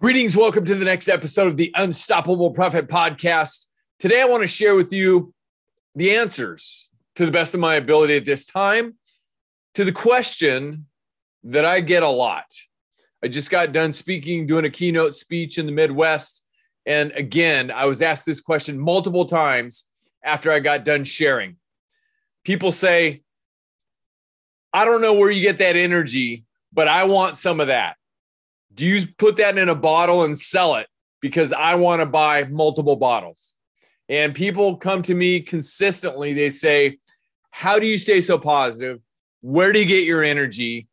Greetings. Welcome to the next episode of the Unstoppable Profit Podcast. Today, I want to share with you the answers to the best of my ability at this time to the question that I get a lot. I just got done speaking, doing a keynote speech in the Midwest. And again, I was asked this question multiple times after I got done sharing. People say, I don't know where you get that energy, but I want some of that do you put that in a bottle and sell it because I want to buy multiple bottles? And people come to me consistently. They say, How do you stay so positive? Where do you get your energy?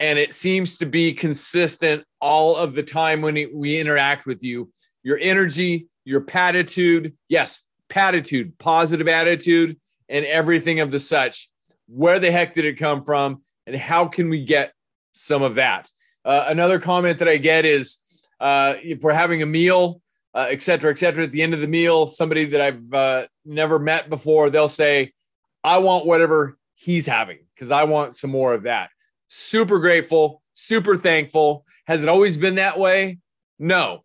And it seems to be consistent all of the time when we interact with you. Your energy, your patitude, yes, patitude, positive attitude, and everything of the such. Where the heck did it come from? And how can we get some of that? Uh, another comment that I get is uh, if we're having a meal, uh, et cetera, et cetera, at the end of the meal, somebody that I've uh, never met before, they'll say, I want whatever he's having because I want some more of that. Super grateful, super thankful. Has it always been that way? No.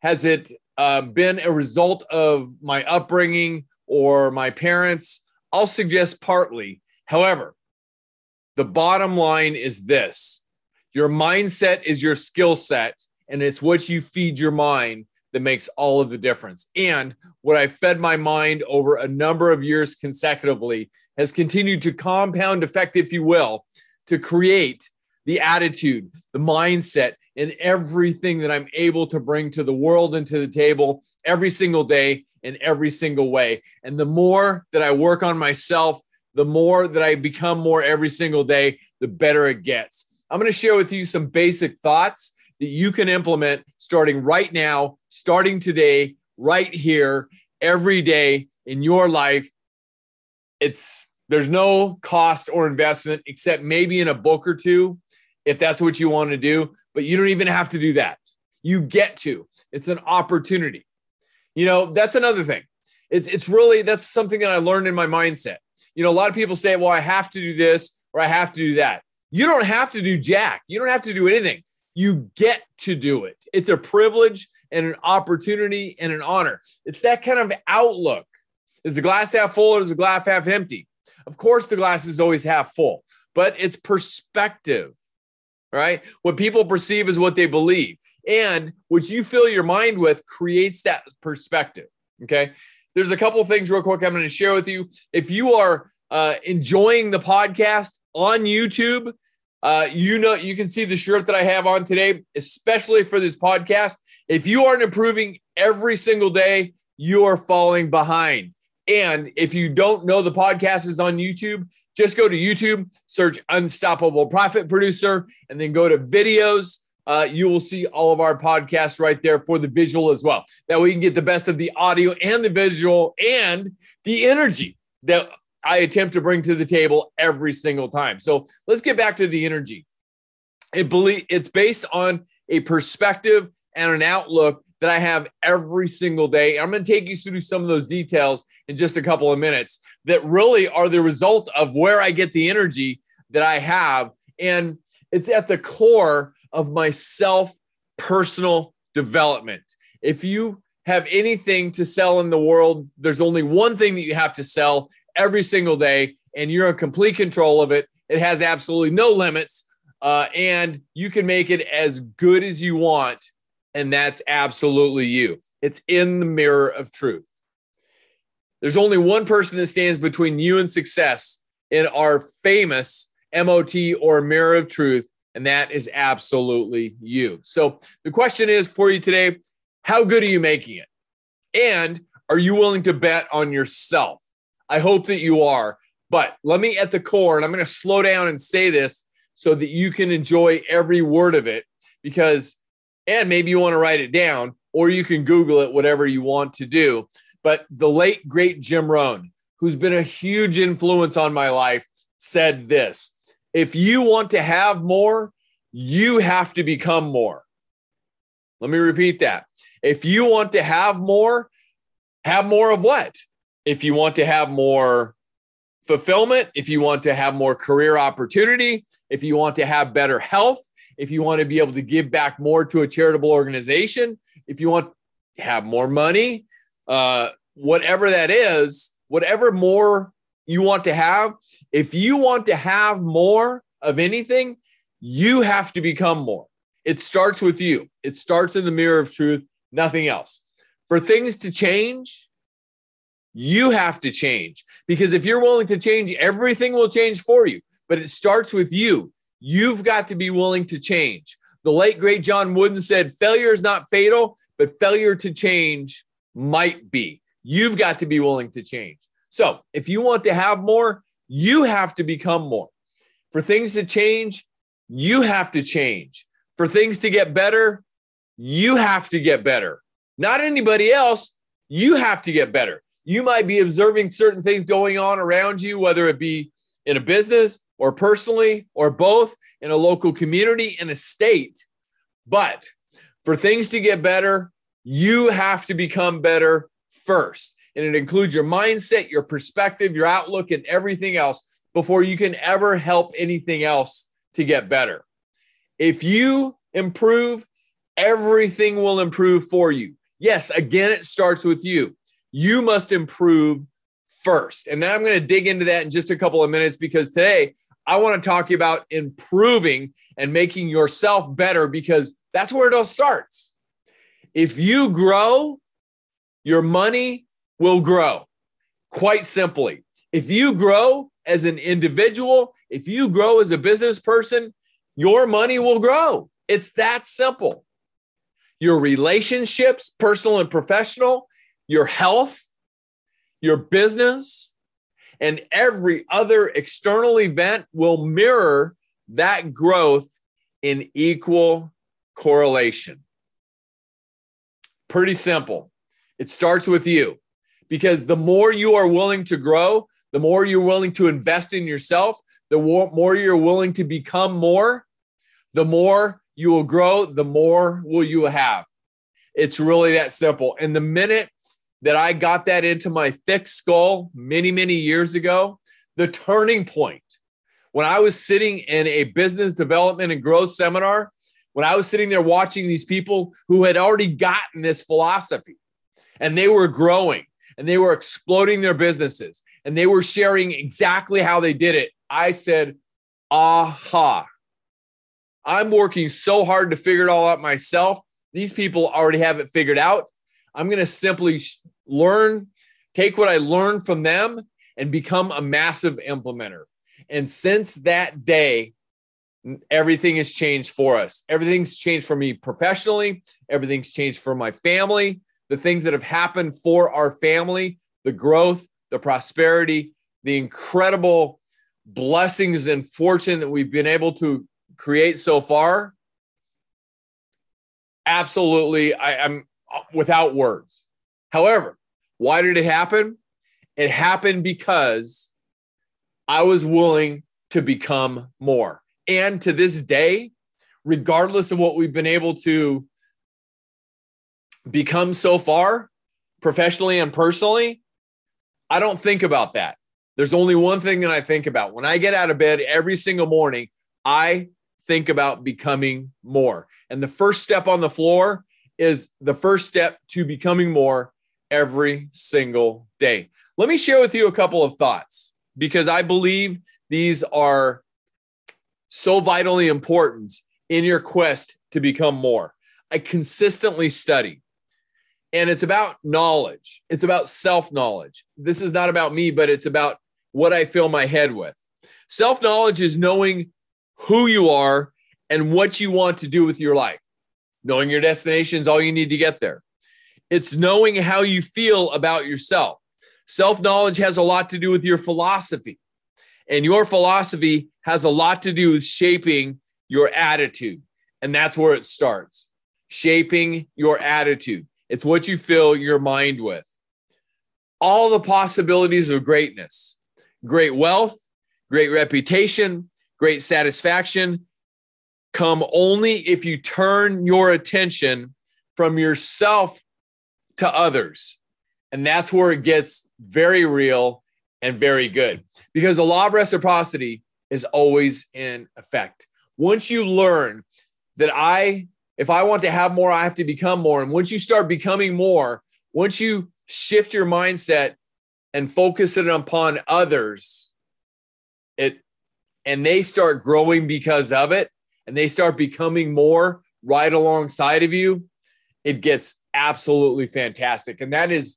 Has it uh, been a result of my upbringing or my parents? I'll suggest partly. However, the bottom line is this your mindset is your skill set, and it's what you feed your mind that makes all of the difference. And what I fed my mind over a number of years consecutively has continued to compound effect, if you will, to create the attitude, the mindset, and everything that I'm able to bring to the world and to the table every single day in every single way. And the more that I work on myself, the more that I become more every single day, the better it gets. I'm going to share with you some basic thoughts that you can implement starting right now, starting today, right here, every day in your life. It's there's no cost or investment except maybe in a book or two if that's what you want to do, but you don't even have to do that. You get to. It's an opportunity. You know, that's another thing. It's it's really that's something that I learned in my mindset. You know, a lot of people say, "Well, I have to do this or I have to do that." You don't have to do jack. You don't have to do anything. You get to do it. It's a privilege and an opportunity and an honor. It's that kind of outlook. Is the glass half full or is the glass half empty? Of course, the glass is always half full, but it's perspective, right? What people perceive is what they believe. And what you fill your mind with creates that perspective. Okay. There's a couple things, real quick, I'm going to share with you. If you are uh, enjoying the podcast on YouTube, uh, you know, you can see the shirt that I have on today, especially for this podcast. If you aren't improving every single day, you are falling behind. And if you don't know the podcast is on YouTube, just go to YouTube, search Unstoppable Profit Producer, and then go to videos. Uh, you will see all of our podcasts right there for the visual as well. That way you can get the best of the audio and the visual and the energy that I attempt to bring to the table every single time. So let's get back to the energy. It believe it's based on a perspective and an outlook that I have every single day. I'm going to take you through some of those details in just a couple of minutes that really are the result of where I get the energy that I have. And it's at the core of my self personal development. If you have anything to sell in the world, there's only one thing that you have to sell, every single day, and you're in complete control of it. It has absolutely no limits, uh, and you can make it as good as you want. And that's absolutely you. It's in the mirror of truth. There's only one person that stands between you and success in our famous MOT or mirror of truth, and that is absolutely you. So the question is for you today how good are you making it? And are you willing to bet on yourself? I hope that you are. But let me at the core, and I'm going to slow down and say this so that you can enjoy every word of it because, and maybe you want to write it down. or you can Google it, whatever you want to do. But the late, great Jim Rohn, who's been a huge influence on my life, said this If you want to have more, you have to become more. Let me repeat that. If you want to have more, have more of what? If you want to have more fulfillment, if you want to have more career opportunity, if you want to have better health, if you want to be able to give back more to a charitable organization, if you want to have more money, uh, whatever that is, whatever more you want to have, if you want to have more of anything, you have to become more. It starts with you. It starts in the mirror of truth, nothing else. For things to change, you have to change because if you're willing to change, everything will change for you. But it starts with you. You've got to be willing to change. The late, great John Wooden said, failure is not fatal, but failure to change might be. You've got to be willing to change. So if you want to have more, you have to become more. For things to change, you have to change. For things to get better, you have to get better. Not anybody else. You have to get better you might be observing certain things going on around you, whether it be in a business or personally or both in a local community, in a state. But for things to get better, you have to become better first. And it includes your mindset, your perspective, your outlook, and everything else before you can ever help anything else to get better. If you improve, everything will improve for you. Yes, again, it starts with you you must improve first. And then I'm going to dig into that in just a couple of minutes because today I want to talk about improving and making yourself better because that's where it all starts. If you grow, your money will grow. Quite simply, if you grow as an individual, if you grow as a business person, your money will grow. It's that simple. Your relationships, personal and professional, your health, your business, and every other external event will mirror that growth in equal correlation. Pretty simple. It starts with you because the more you are willing to grow, the more you're willing to invest in yourself, the more you're willing to become more, the more you will grow, the more will you have. It's really that simple. And the minute that I got that into my thick skull many, many years ago. The turning point when I was sitting in a business development and growth seminar, when I was sitting there watching these people who had already gotten this philosophy and they were growing and they were exploding their businesses and they were sharing exactly how they did it, I said, aha. I'm working so hard to figure it all out myself. These people already have it figured out. I'm going to simply learn, take what I learned from them and become a massive implementer. And since that day, everything has changed for us. Everything's changed for me professionally, everything's changed for my family. The things that have happened for our family, the growth, the prosperity, the incredible blessings and fortune that we've been able to create so far. Absolutely, I, am uh, without words. However, why did it happen? It happened because I was willing to become more. And to this day, regardless of what we've been able to become so far, professionally and personally, I don't think about that. There's only one thing that I think about. When I get out of bed every single morning, I think about becoming more. And the first step on the floor is the first step to becoming more every single day. Let me share with you a couple of thoughts because I believe these are so vitally important in your quest to become more. I consistently study, and it's about knowledge, it's about self knowledge. This is not about me, but it's about what I fill my head with. Self knowledge is knowing who you are and what you want to do with your life. Knowing your destination is all you need to get there. It's knowing how you feel about yourself. Self knowledge has a lot to do with your philosophy, and your philosophy has a lot to do with shaping your attitude. And that's where it starts shaping your attitude. it's what you fill your mind with. All the possibilities of greatness, great wealth, great reputation, great satisfaction come only if you turn your attention from yourself to others. And that's where it gets very real and very good because the law of reciprocity is always in effect. Once you learn that I, if I want to have more, I have to become more. And once you start becoming more, once you shift your mindset and focus it upon others, it and they start growing because of it, and they start becoming more right alongside of you, it gets absolutely fantastic. And that is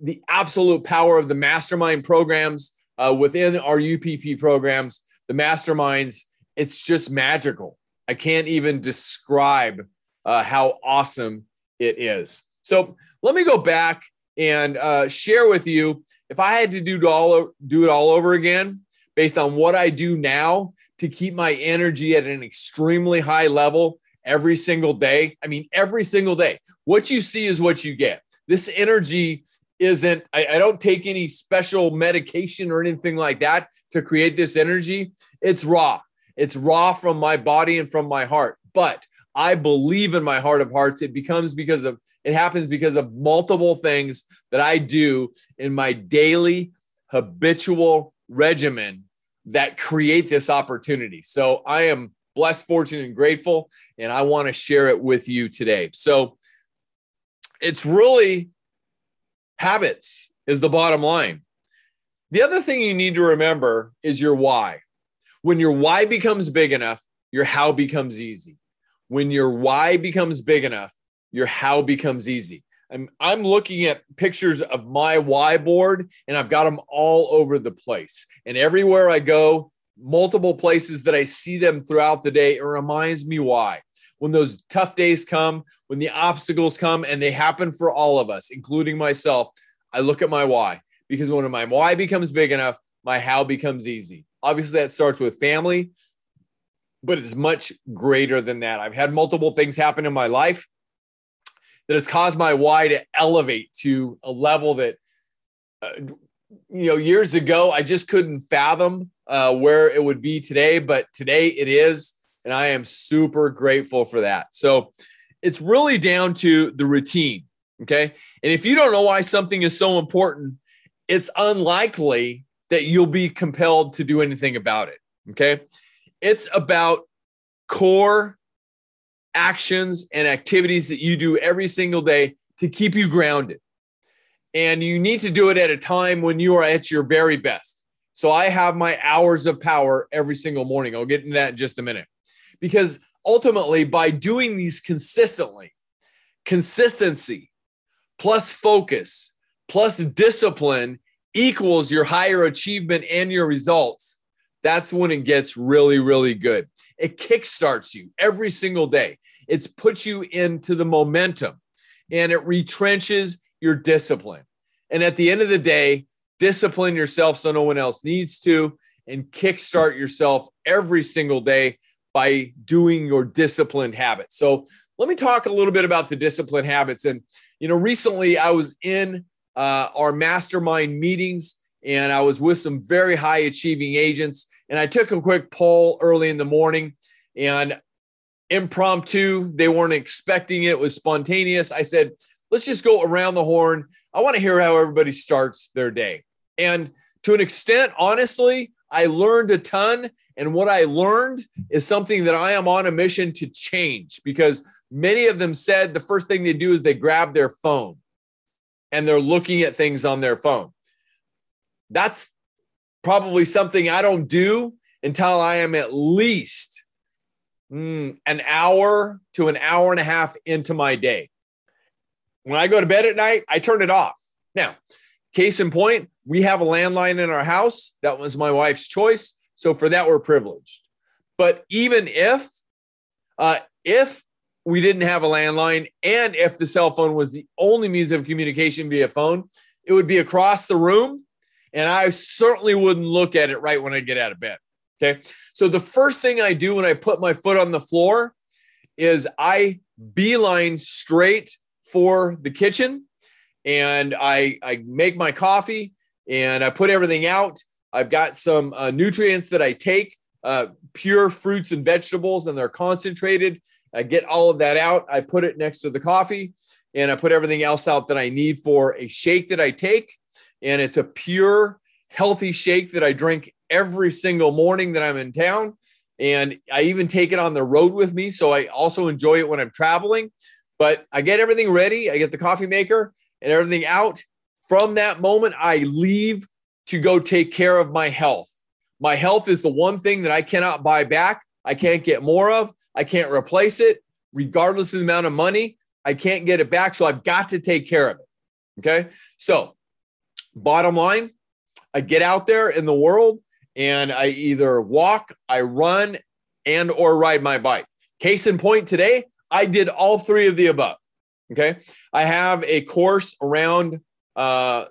the absolute power of the mastermind programs uh, within our UPP programs, the masterminds. It's just magical. I can't even describe uh, how awesome it is. So let me go back and uh, share with you if I had to do it all do it all over again based on what I do now to keep my energy at an extremely high level every single day. I mean, every single day. What you see is what you get. This energy isn't, I, I don't take any special medication or anything like that to create this energy. It's raw. It's raw from my body and from my heart. But I believe in my heart of hearts. It becomes because of, it happens because of multiple things that I do in my daily habitual regimen that create this opportunity. So I am blessed, fortunate, and grateful, and I want to share it with you today. So it's really habits is the bottom line. The other thing you need to remember is your why. When your why becomes big enough, your how becomes easy. When your why becomes big enough, your how becomes easy. I'm, I'm looking at pictures of my why board and I've got them all over the place. And everywhere I go, multiple places that I see them throughout the day, it reminds me why. When those tough days come, when the obstacles come, and they happen for all of us, including myself, I look at my why because when my why becomes big enough, my how becomes easy. Obviously, that starts with family, but it's much greater than that. I've had multiple things happen in my life that has caused my why to elevate to a level that, uh, you know, years ago I just couldn't fathom uh, where it would be today, but today it is. And I am super grateful for that. So it's really down to the routine. Okay. And if you don't know why something is so important, it's unlikely that you'll be compelled to do anything about it. Okay. It's about core actions and activities that you do every single day to keep you grounded. And you need to do it at a time when you are at your very best. So I have my hours of power every single morning. I'll get into that in just a minute because ultimately, by doing these consistently, consistency plus focus plus discipline equals your higher achievement and your results. That's when it gets really, really good. It kickstarts you every single day. It's puts you into the momentum and it retrenches your discipline. And at the end of the day, discipline yourself so no one else needs to and kickstart yourself every single day by doing your disciplined habits. So let me talk a little bit about the disciplined habits. And, you know, recently I was in uh, our mastermind meetings and I was with some very high achieving agents. And I took a quick poll early in the morning and impromptu, they weren't expecting it, it was spontaneous. I said, let's just go around the horn. I want to hear how everybody starts their day. And to an extent, honestly, I learned a ton and what I learned is something that I am on a mission to change because many of them said the first thing they do is they grab their phone and they're looking at things on their phone. That's probably something I don't do until I am at least mm, an hour to an hour and a half into my day. When I go to bed at night, I turn it off. Now, case in point, we have a landline in our house. That was my wife's choice. So for that, we're privileged. But even if, uh, if we didn't have a landline and if the cell phone was the only means of communication via phone, it would be across the room. And I certainly wouldn't look at it right when I get out of bed. Okay. So the first thing I do when I put my foot on the floor is I beeline straight for the kitchen and I, I make my coffee and I put everything out. I've got some uh, nutrients that I take, uh, pure fruits and vegetables, and they're concentrated. I get all of that out. I put it next to the coffee and I put everything else out that I need for a shake that I take. And it's a pure, healthy shake that I drink every single morning that I'm in town. And I even take it on the road with me. So I also enjoy it when I'm traveling. But I get everything ready. I get the coffee maker and everything out. From that moment, I leave to go take care of my health. My health is the one thing that I cannot buy back. I can't get more of. I can't replace it, regardless of the amount of money. I can't get it back. So I've got to take care of it. Okay. So, bottom line, I get out there in the world and I either walk, I run, and or ride my bike. Case in point today, I did all three of the above. Okay. I have a course around uh,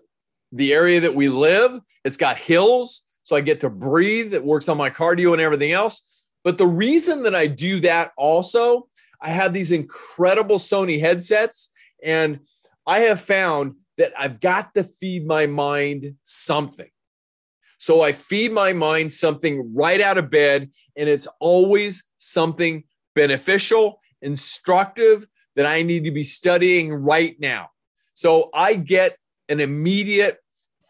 the area that we live. It's got hills. So I get to breathe. It works on my cardio and everything else. But the reason that I do that also, I have these incredible Sony headsets. And I have found that I've got to feed my mind something. So I feed my mind something right out of bed, and it's always something beneficial, instructive that I need to be studying right now. So I get an immediate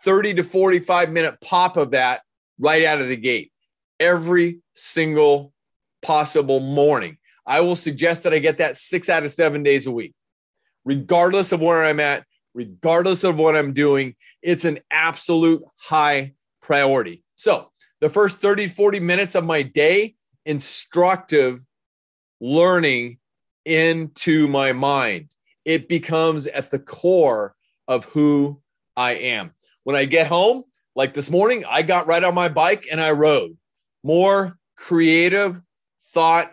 30 to 45 minute pop of that right out of the gate every single possible morning. I will suggest that I get that six out of seven days a week, regardless of where I'm at, regardless of what I'm doing. It's an absolute high priority. So, the first 30, 40 minutes of my day, instructive learning into my mind. It becomes at the core of who I am. When I get home, like this morning, I got right on my bike and I rode. More creative thought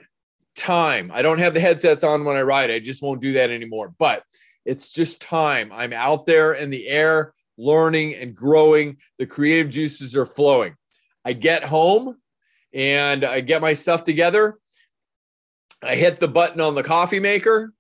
time. I don't have the headsets on when I ride. I just won't do that anymore. But it's just time. I'm out there in the air, learning and growing. The creative juices are flowing. I get home and I get my stuff together I hit the button on the coffee maker.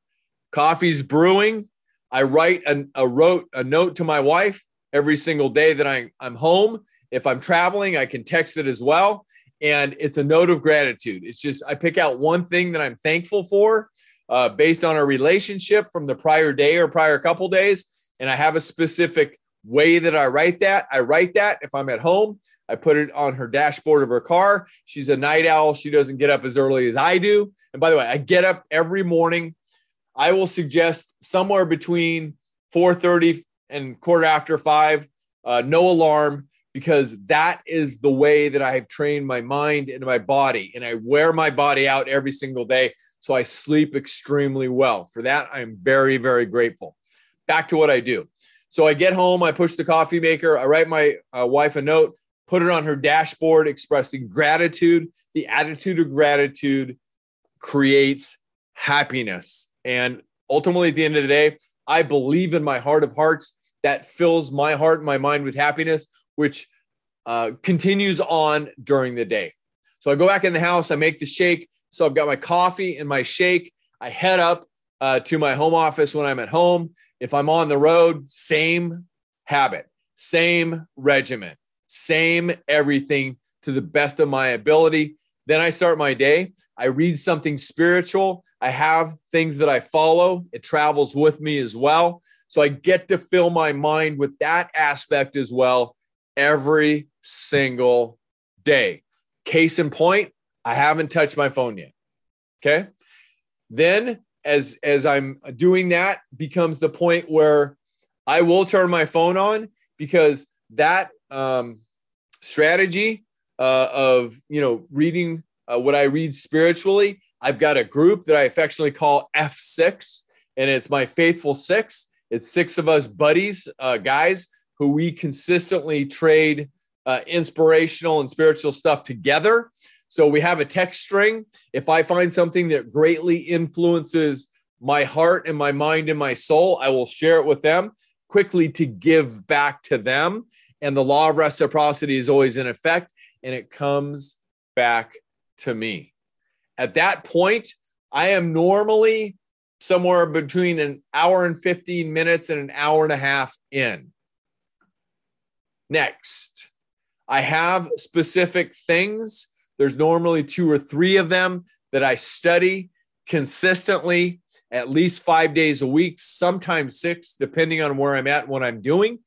Coffee's brewing. I write a, a wrote a note to my wife every single day that I, I'm home. If I'm traveling, I can text it as well. And it's a note of gratitude. It's just I pick out one thing that I'm thankful for uh, based on a relationship from the prior day or prior couple days. And I have a specific way that I write that. I write that if I'm at home. I put it on her dashboard of her car. She's a night owl. She doesn't get up as early as I do. And by the way, I get up every morning. I will suggest somewhere between 4:30 and quarter after five. Uh, no alarm because that is the way that I have trained my mind and my body, and I wear my body out every single day. So I sleep extremely well. For that, I am very, very grateful. Back to what I do. So I get home, I push the coffee maker, I write my uh, wife a note put it on her dashboard expressing gratitude. The attitude of gratitude creates happiness. And ultimately, at the end of the day, I believe in my heart of hearts that fills my heart and my mind with happiness, which uh, continues on during the day. So I go back in the house, I make the shake. So I've got my coffee and my shake. I head up uh, to my home office when I'm at home. If I'm on the road, same habit, same regimen same everything to the best of my ability. Then I start my day. I read something spiritual. I have things that I follow. It travels with me as well. So I get to fill my mind with that aspect as well every single day. Case in point, I haven't touched my phone yet. Okay. Then as as I'm doing that becomes the point where I will turn my phone on because that um, strategy uh, of you know reading uh, what I read spiritually. I've got a group that I affectionately call F6, and it's my faithful six. It's six of us buddies, uh, guys, who we consistently trade uh, inspirational and spiritual stuff together. So we have a text string. If I find something that greatly influences my heart and my mind and my soul, I will share it with them quickly to give back to them and the law of reciprocity is always in effect and it comes back to me. At that point, I am normally somewhere between an hour and 15 minutes and an hour and a half in. Next, I have specific things. There's normally two or three of them that I study consistently at least five days a week, sometimes six, depending on where I'm at, and what I'm doing.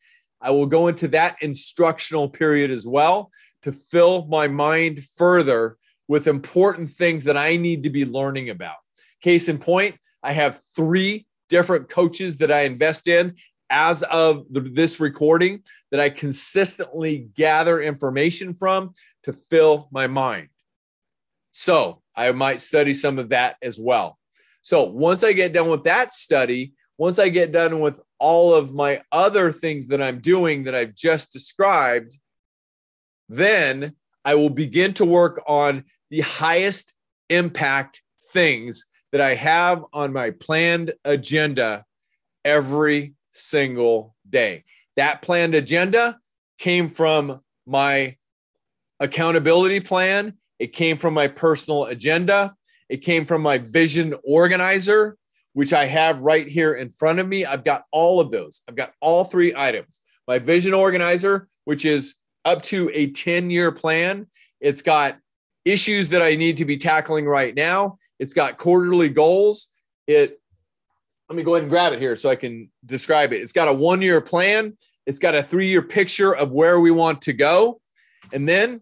I will go into that instructional period as well to fill my mind further with important things that I need to be learning about. Case in point, I have three different coaches that I invest in as of the, this recording that I consistently gather information from to fill my mind. So I might study some of that as well. So once I get done with that study, once I get done with all of my other things that I'm doing that I've just described, then I will begin to work on the highest impact things that I have on my planned agenda every single day. That planned agenda came from my accountability plan, it came from my personal agenda, it came from my vision organizer, which I have right here in front of me. I've got all of those. I've got all three items. My vision organizer, which is up to a 10 year plan. It's got issues that I need to be tackling right now. It's got quarterly goals. It let me go ahead and grab it here so I can describe it. It's got a one year plan, it's got a three year picture of where we want to go. And then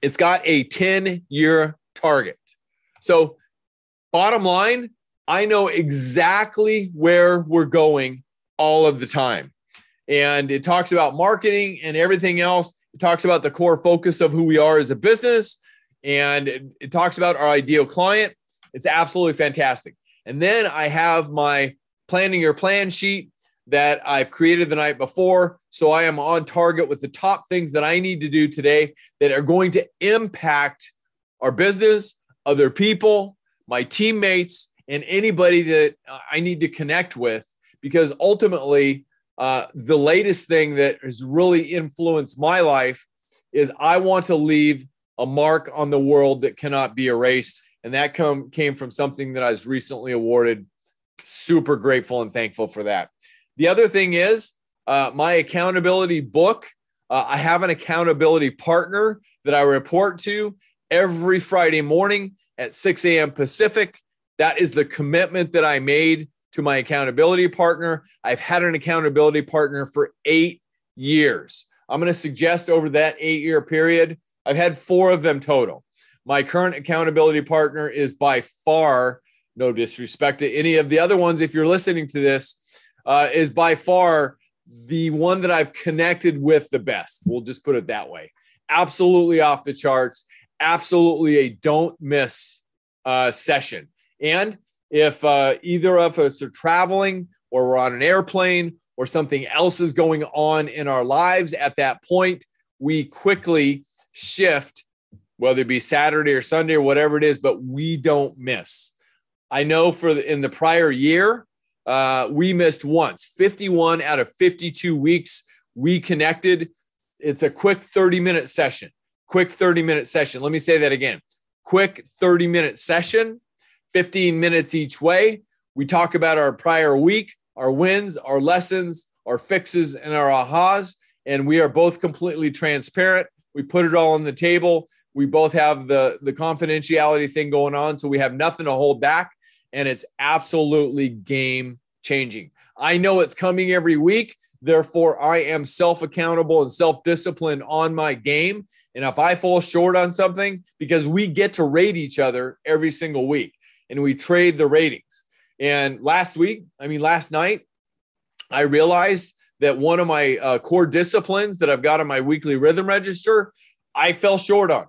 it's got a 10 year target. So, bottom line, I know exactly where we're going all of the time. And it talks about marketing and everything else. It talks about the core focus of who we are as a business. And it, it talks about our ideal client. It's absolutely fantastic. And then I have my planning your plan sheet that I've created the night before. So I am on target with the top things that I need to do today that are going to impact our business, other people, my teammates, and anybody that I need to connect with. Because ultimately, uh, the latest thing that has really influenced my life is I want to leave a mark on the world that cannot be erased and that come came from something that I was recently awarded. Super grateful and thankful for that. The other thing is uh, my accountability book. Uh, I have an accountability partner that I report to every Friday morning at 6 a.m. Pacific. That is the commitment that I made to my accountability partner. I've had an accountability partner for eight years. I'm going to suggest over that eight year period, I've had four of them total. My current accountability partner is by far, no disrespect to any of the other ones, if you're listening to this, uh, is by far the one that I've connected with the best. We'll just put it that way. Absolutely off the charts. Absolutely a don't miss uh, session. And if uh, either of us are traveling or we're on an airplane or something else is going on in our lives at that point, we quickly shift whether it be Saturday or Sunday or whatever it is, but we don't miss. I know for the, in the prior year, uh, we missed once 51 out of 52 weeks we connected. It's a quick 30 minute session. Quick 30 minute session. Let me say that again. Quick 30 minute session, 15 minutes each way. We talk about our prior week, our wins, our lessons, our fixes, and our ahas. And we are both completely transparent. We put it all on the table we both have the the confidentiality thing going on, so we have nothing to hold back, and it's absolutely game changing. I know it's coming every week. Therefore, I am self accountable and self disciplined on my game. And if I fall short on something, because we get to rate each other every single week and we trade the ratings. And last week, I mean, last night, I realized that one of my uh, core disciplines that I've got on my weekly rhythm register, I fell short on.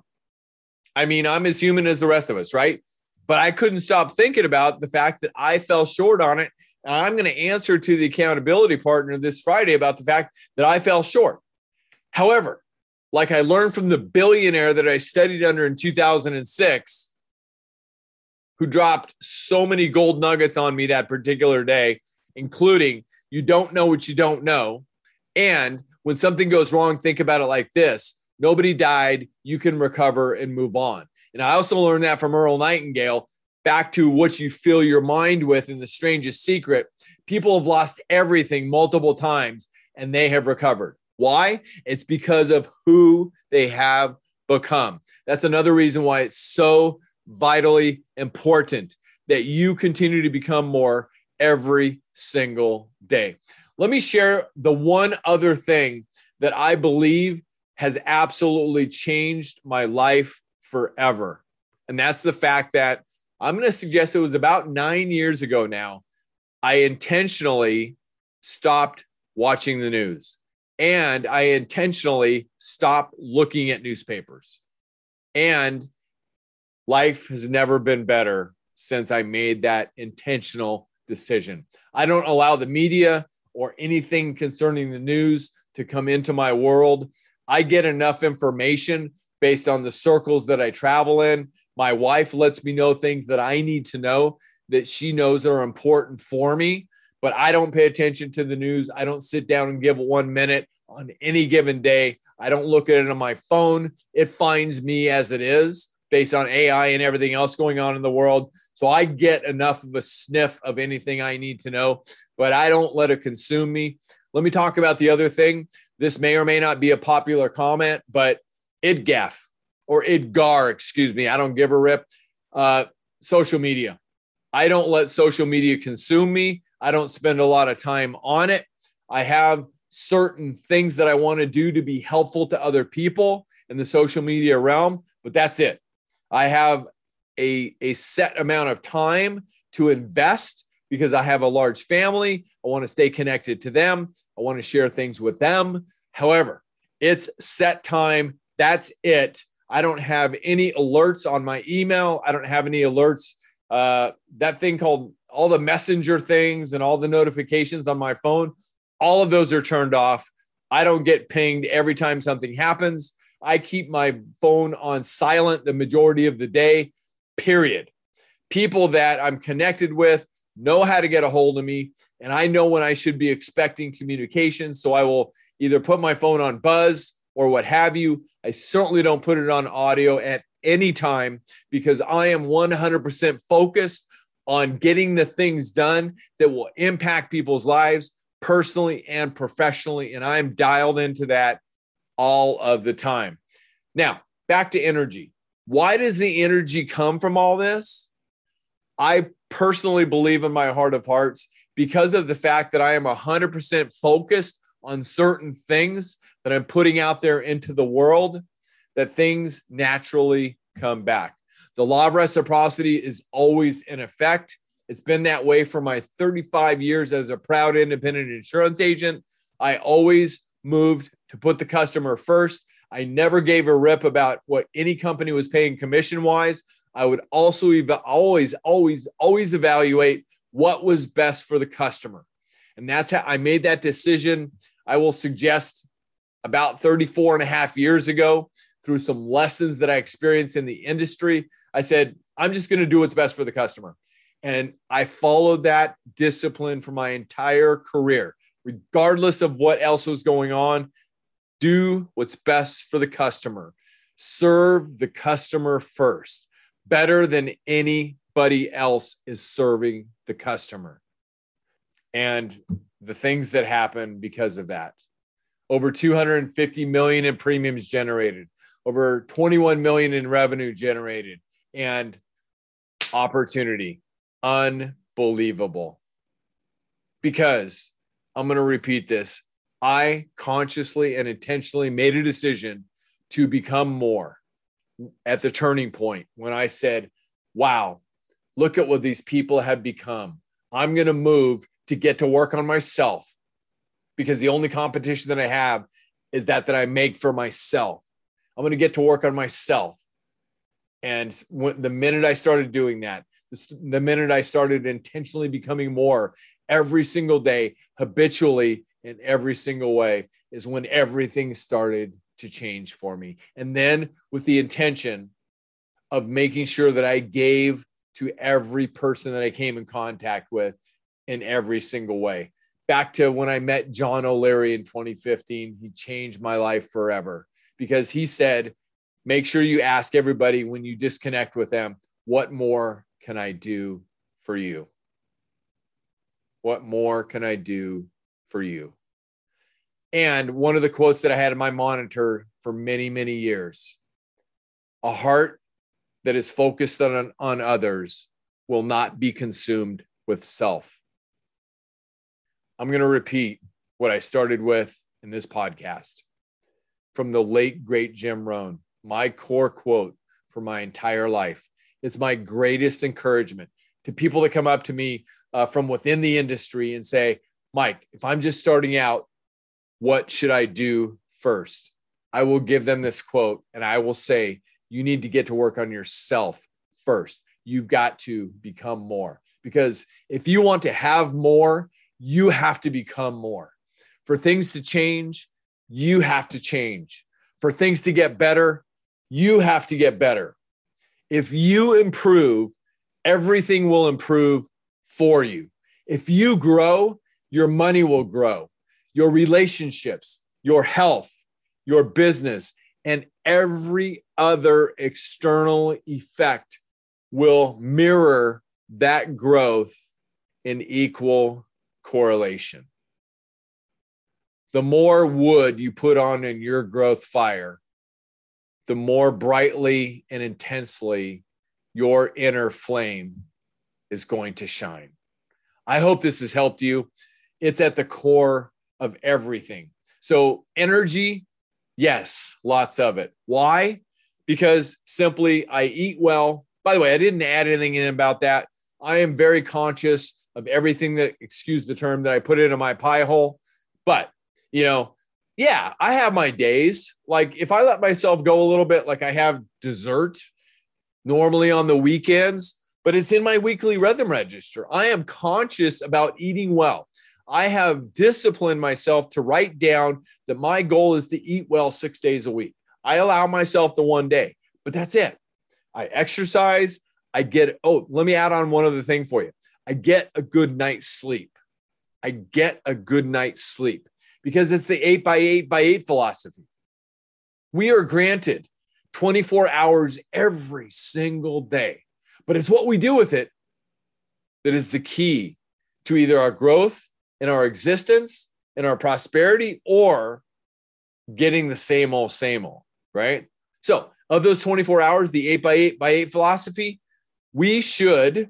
I mean, I'm as human as the rest of us, right? But I couldn't stop thinking about the fact that I fell short on it. And I'm going to answer to the accountability partner this Friday about the fact that I fell short. However, like I learned from the billionaire that I studied under in 2006, who dropped so many gold nuggets on me that particular day, including you don't know what you don't know. And when something goes wrong, think about it like this Nobody died. You can recover and move on. And I also learned that from Earl Nightingale back to what you fill your mind with in the strangest secret, people have lost everything multiple times and they have recovered. Why? It's because of who they have become. That's another reason why it's so vitally important that you continue to become more every single day. Let me share the one other thing that I believe has absolutely changed my life forever. And that's the fact that I'm going to suggest it was about nine years ago now. I intentionally stopped watching the news and I intentionally stopped looking at newspapers. And life has never been better since I made that intentional decision. I don't allow the media or anything concerning the news to come into my world. I get enough information based on the circles that I travel in. My wife lets me know things that I need to know that she knows are important for me, but I don't pay attention to the news. I don't sit down and give one minute on any given day. I don't look at it on my phone. It finds me as it is based on AI and everything else going on in the world. So I get enough of a sniff of anything I need to know, but I don't let it consume me. Let me talk about the other thing. This may or may not be a popular comment, but IDGAF or IDGAR, excuse me, I don't give a rip. Uh, social media. I don't let social media consume me. I don't spend a lot of time on it. I have certain things that I want to do to be helpful to other people in the social media realm, but that's it. I have a, a set amount of time to invest because I have a large family. I want to stay connected to them. I want to share things with them. However, it's set time. That's it. I don't have any alerts on my email. I don't have any alerts. Uh, that thing called all the messenger things and all the notifications on my phone, all of those are turned off. I don't get pinged every time something happens. I keep my phone on silent the majority of the day, period. People that I'm connected with know how to get a hold of me, and I know when I should be expecting communication. So I will either put my phone on buzz or what have you. I certainly don't put it on audio at any time because I am 100% focused on getting the things done that will impact people's lives personally and professionally. And I'm dialed into that all of the time. Now, back to energy. Why does the energy come from all this? I personally believe in my heart of hearts because of the fact that I am 100% focused on certain things that I'm putting out there into the world, that things naturally come back. The law of reciprocity is always in effect. It's been that way for my 35 years as a proud independent insurance agent. I always moved to put the customer first. I never gave a rip about what any company was paying commission wise. I would also ev- always, always, always evaluate what was best for the customer. And that's how I made that decision. I will suggest about 34 and a half years ago through some lessons that I experienced in the industry. I said, I'm just going to do what's best for the customer. And I followed that discipline for my entire career, regardless of what else was going on. Do what's best for the customer, serve the customer first, better than anybody else is serving the customer. And the things that happen because of that over 250 million in premiums generated, over 21 million in revenue generated, and opportunity. Unbelievable. Because I'm going to repeat this I consciously and intentionally made a decision to become more at the turning point when I said, wow, look at what these people have become. I'm going to move to get to work on myself because the only competition that I have is that that I make for myself. I'm going to get to work on myself. And when, the minute I started doing that, the minute I started intentionally becoming more every single day, habitually in every single way, is when everything started to change for me. And then with the intention of making sure that I gave to every person that I came in contact with in every single way back to when I met John O'Leary in 2015. He changed my life forever because he said, make sure you ask everybody when you disconnect with them, what more can I do for you? What more can I do for you? And one of the quotes that I had in my monitor for many, many years a heart that is focused on, on others will not be consumed with self. I'm going to repeat what I started with in this podcast from the late, great Jim Rohn, my core quote for my entire life. It's my greatest encouragement to people that come up to me uh, from within the industry and say, Mike, if I'm just starting out, what should I do first? I will give them this quote and I will say, you need to get to work on yourself first. You've got to become more because if you want to have more, you have to become more. For things to change, you have to change. For things to get better, you have to get better. If you improve, everything will improve for you. If you grow, your money will grow, your relationships, your health, your business, and every other external effect will mirror that growth in equal correlation. The more wood you put on in your growth fire, the more brightly and intensely your inner flame is going to shine. I hope this has helped you. It's at the core of everything. So, energy, yes, lots of it. Why? Because simply I eat well. By the way, I didn't add anything in about that. I am very conscious of everything that, excuse the term, that I put into my pie hole. But, you know, yeah, I have my days. Like if I let myself go a little bit, like I have dessert normally on the weekends, but it's in my weekly rhythm register. I am conscious about eating well. I have disciplined myself to write down that my goal is to eat well six days a week. I allow myself the one day, but that's it. I exercise. I get, oh, let me add on one other thing for you. I get a good night's sleep. I get a good night's sleep because it's the eight by eight by eight philosophy. We are granted 24 hours every single day. But it's what we do with it that is the key to either our growth and our existence and our prosperity or getting the same old, same old, right? So, of those 24 hours, the eight by eight by eight philosophy, we should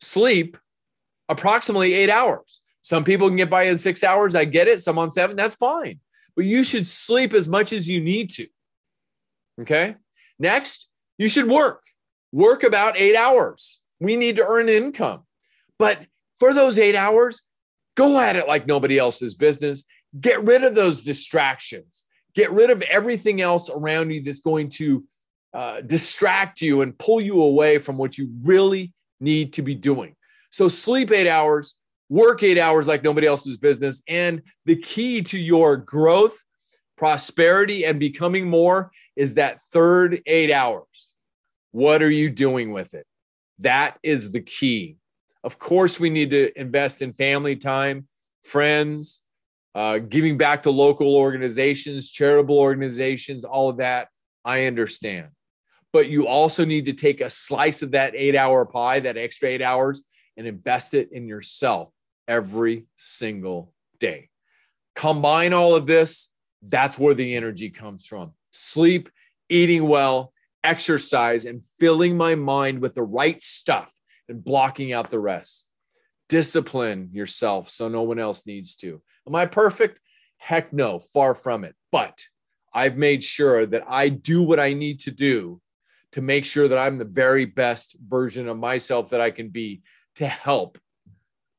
sleep approximately eight hours. Some people can get by in six hours. I get it. Some on seven, that's fine. But you should sleep as much as you need to. Okay. Next, you should work. Work about eight hours. We need to earn income. But for those eight hours, go at it like nobody else's business. Get rid of those distractions. Get rid of everything else around you that's going to uh, distract you and pull you away from what you really need to be doing. So, sleep eight hours, work eight hours like nobody else's business. And the key to your growth prosperity and becoming more is that third eight hours. What are you doing with it? That is the key. Of course, we need to invest in family time, friends, uh, giving back to local organizations, charitable organizations, all of that. I understand. But you also need to take a slice of that eight hour pie, that extra eight hours, and invest it in yourself every single day. Combine all of this that's where the energy comes from. Sleep, eating well, exercise, and filling my mind with the right stuff and blocking out the rest. Discipline yourself so no one else needs to. Am I perfect? Heck no, far from it. But I've made sure that I do what I need to do to make sure that I'm the very best version of myself that I can be to help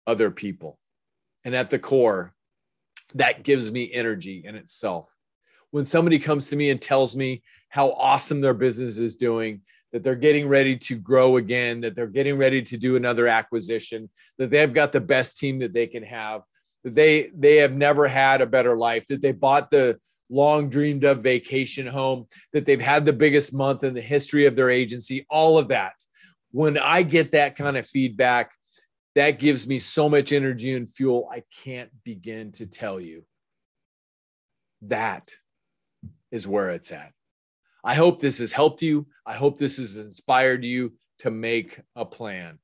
other people. And at the core, that gives me energy in itself. When somebody comes to me and tells me how awesome their business is doing, that they're getting ready to grow again, that they're getting ready to do another acquisition, that they've got the best team that they can have, that they they have never had a better life, that they bought the long dreamed of vacation home, that they've had the biggest month in the history of their agency, all of that. When I get that kind of feedback, that gives me so much energy and fuel. I can't begin to tell you. That is where it's at. I hope this has helped you. I hope this has inspired you. to make a plan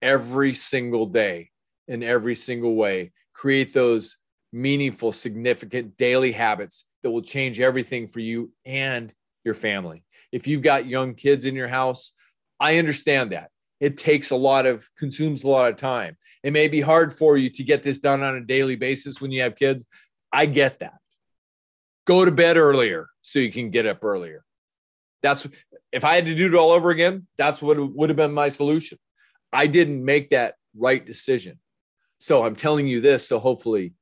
every single day in every single way. Create those meaningful, significant daily habits that will change everything for you and your family. If you've got young kids in your house, I understand that. It takes a lot of, consumes a lot of time. It may be hard for you to get this done on a daily basis when you have kids. I get that. Go to bed earlier so you can get up earlier. That's if I had to do it all over again, that's what would have been my solution. I didn't make that right decision. So I'm telling you this, so hopefully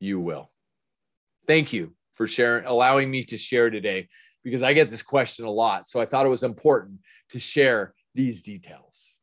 you will. Thank you for sharing, allowing me to share today because I get this question a lot. So I thought it was important to share these details.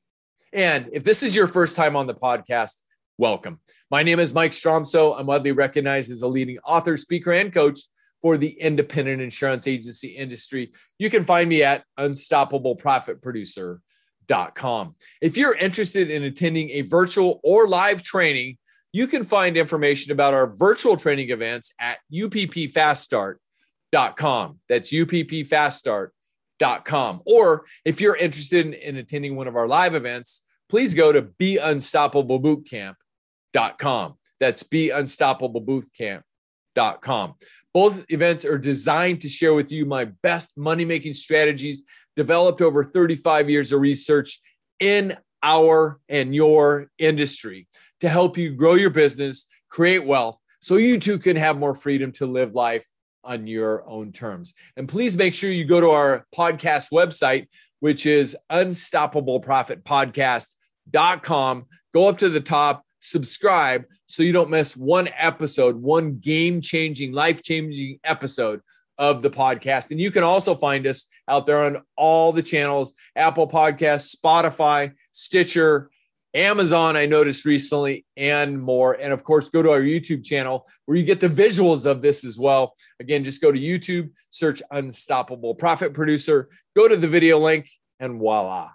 And if this is your first time on the podcast, welcome. My name is Mike Stromsoe. I'm widely recognized as a leading author, speaker, and coach for the independent insurance agency industry. You can find me at unstoppableprofitproducer.com. If you're interested in attending a virtual or live training, you can find information about our virtual training events at uppfaststart.com. That's uppfaststart.com. Or if you're interested in, in attending one of our live events, please go to beunstoppablebootcamp.com. That's beunstoppablebootcamp.com. Both events are designed to share with you my best money making strategies developed over 35 years of research in our and your industry to help you grow your business, create wealth, so you too can have more freedom to live life on your own terms. And please make sure you go to our podcast website, which is unstoppableprofitpodcast.com. Go up to the top, subscribe so you don't miss one episode, one game changing, life changing episode of the podcast. And you can also find us out there on all the channels Apple Podcasts, Spotify, Stitcher, Amazon, I noticed recently, and more. And of course, go to our YouTube channel where you get the visuals of this as well. Again, just go to YouTube, search Unstoppable Profit Producer, go to the video link, and voila.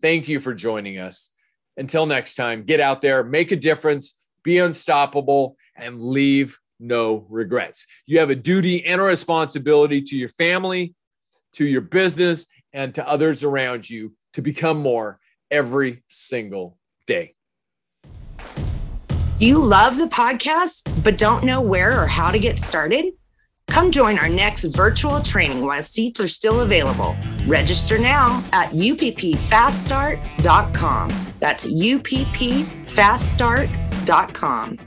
Thank you for joining us. Until next time, get out there, make a difference, be unstoppable, and leave no regrets. You have a duty and a responsibility to your family, to your business, and to others around you to become more every single day. You love the podcast, but don't know where or how to get started? Come join our next virtual training while seats are still available. Register now at uppfaststart.com. That's uppfaststart.com com.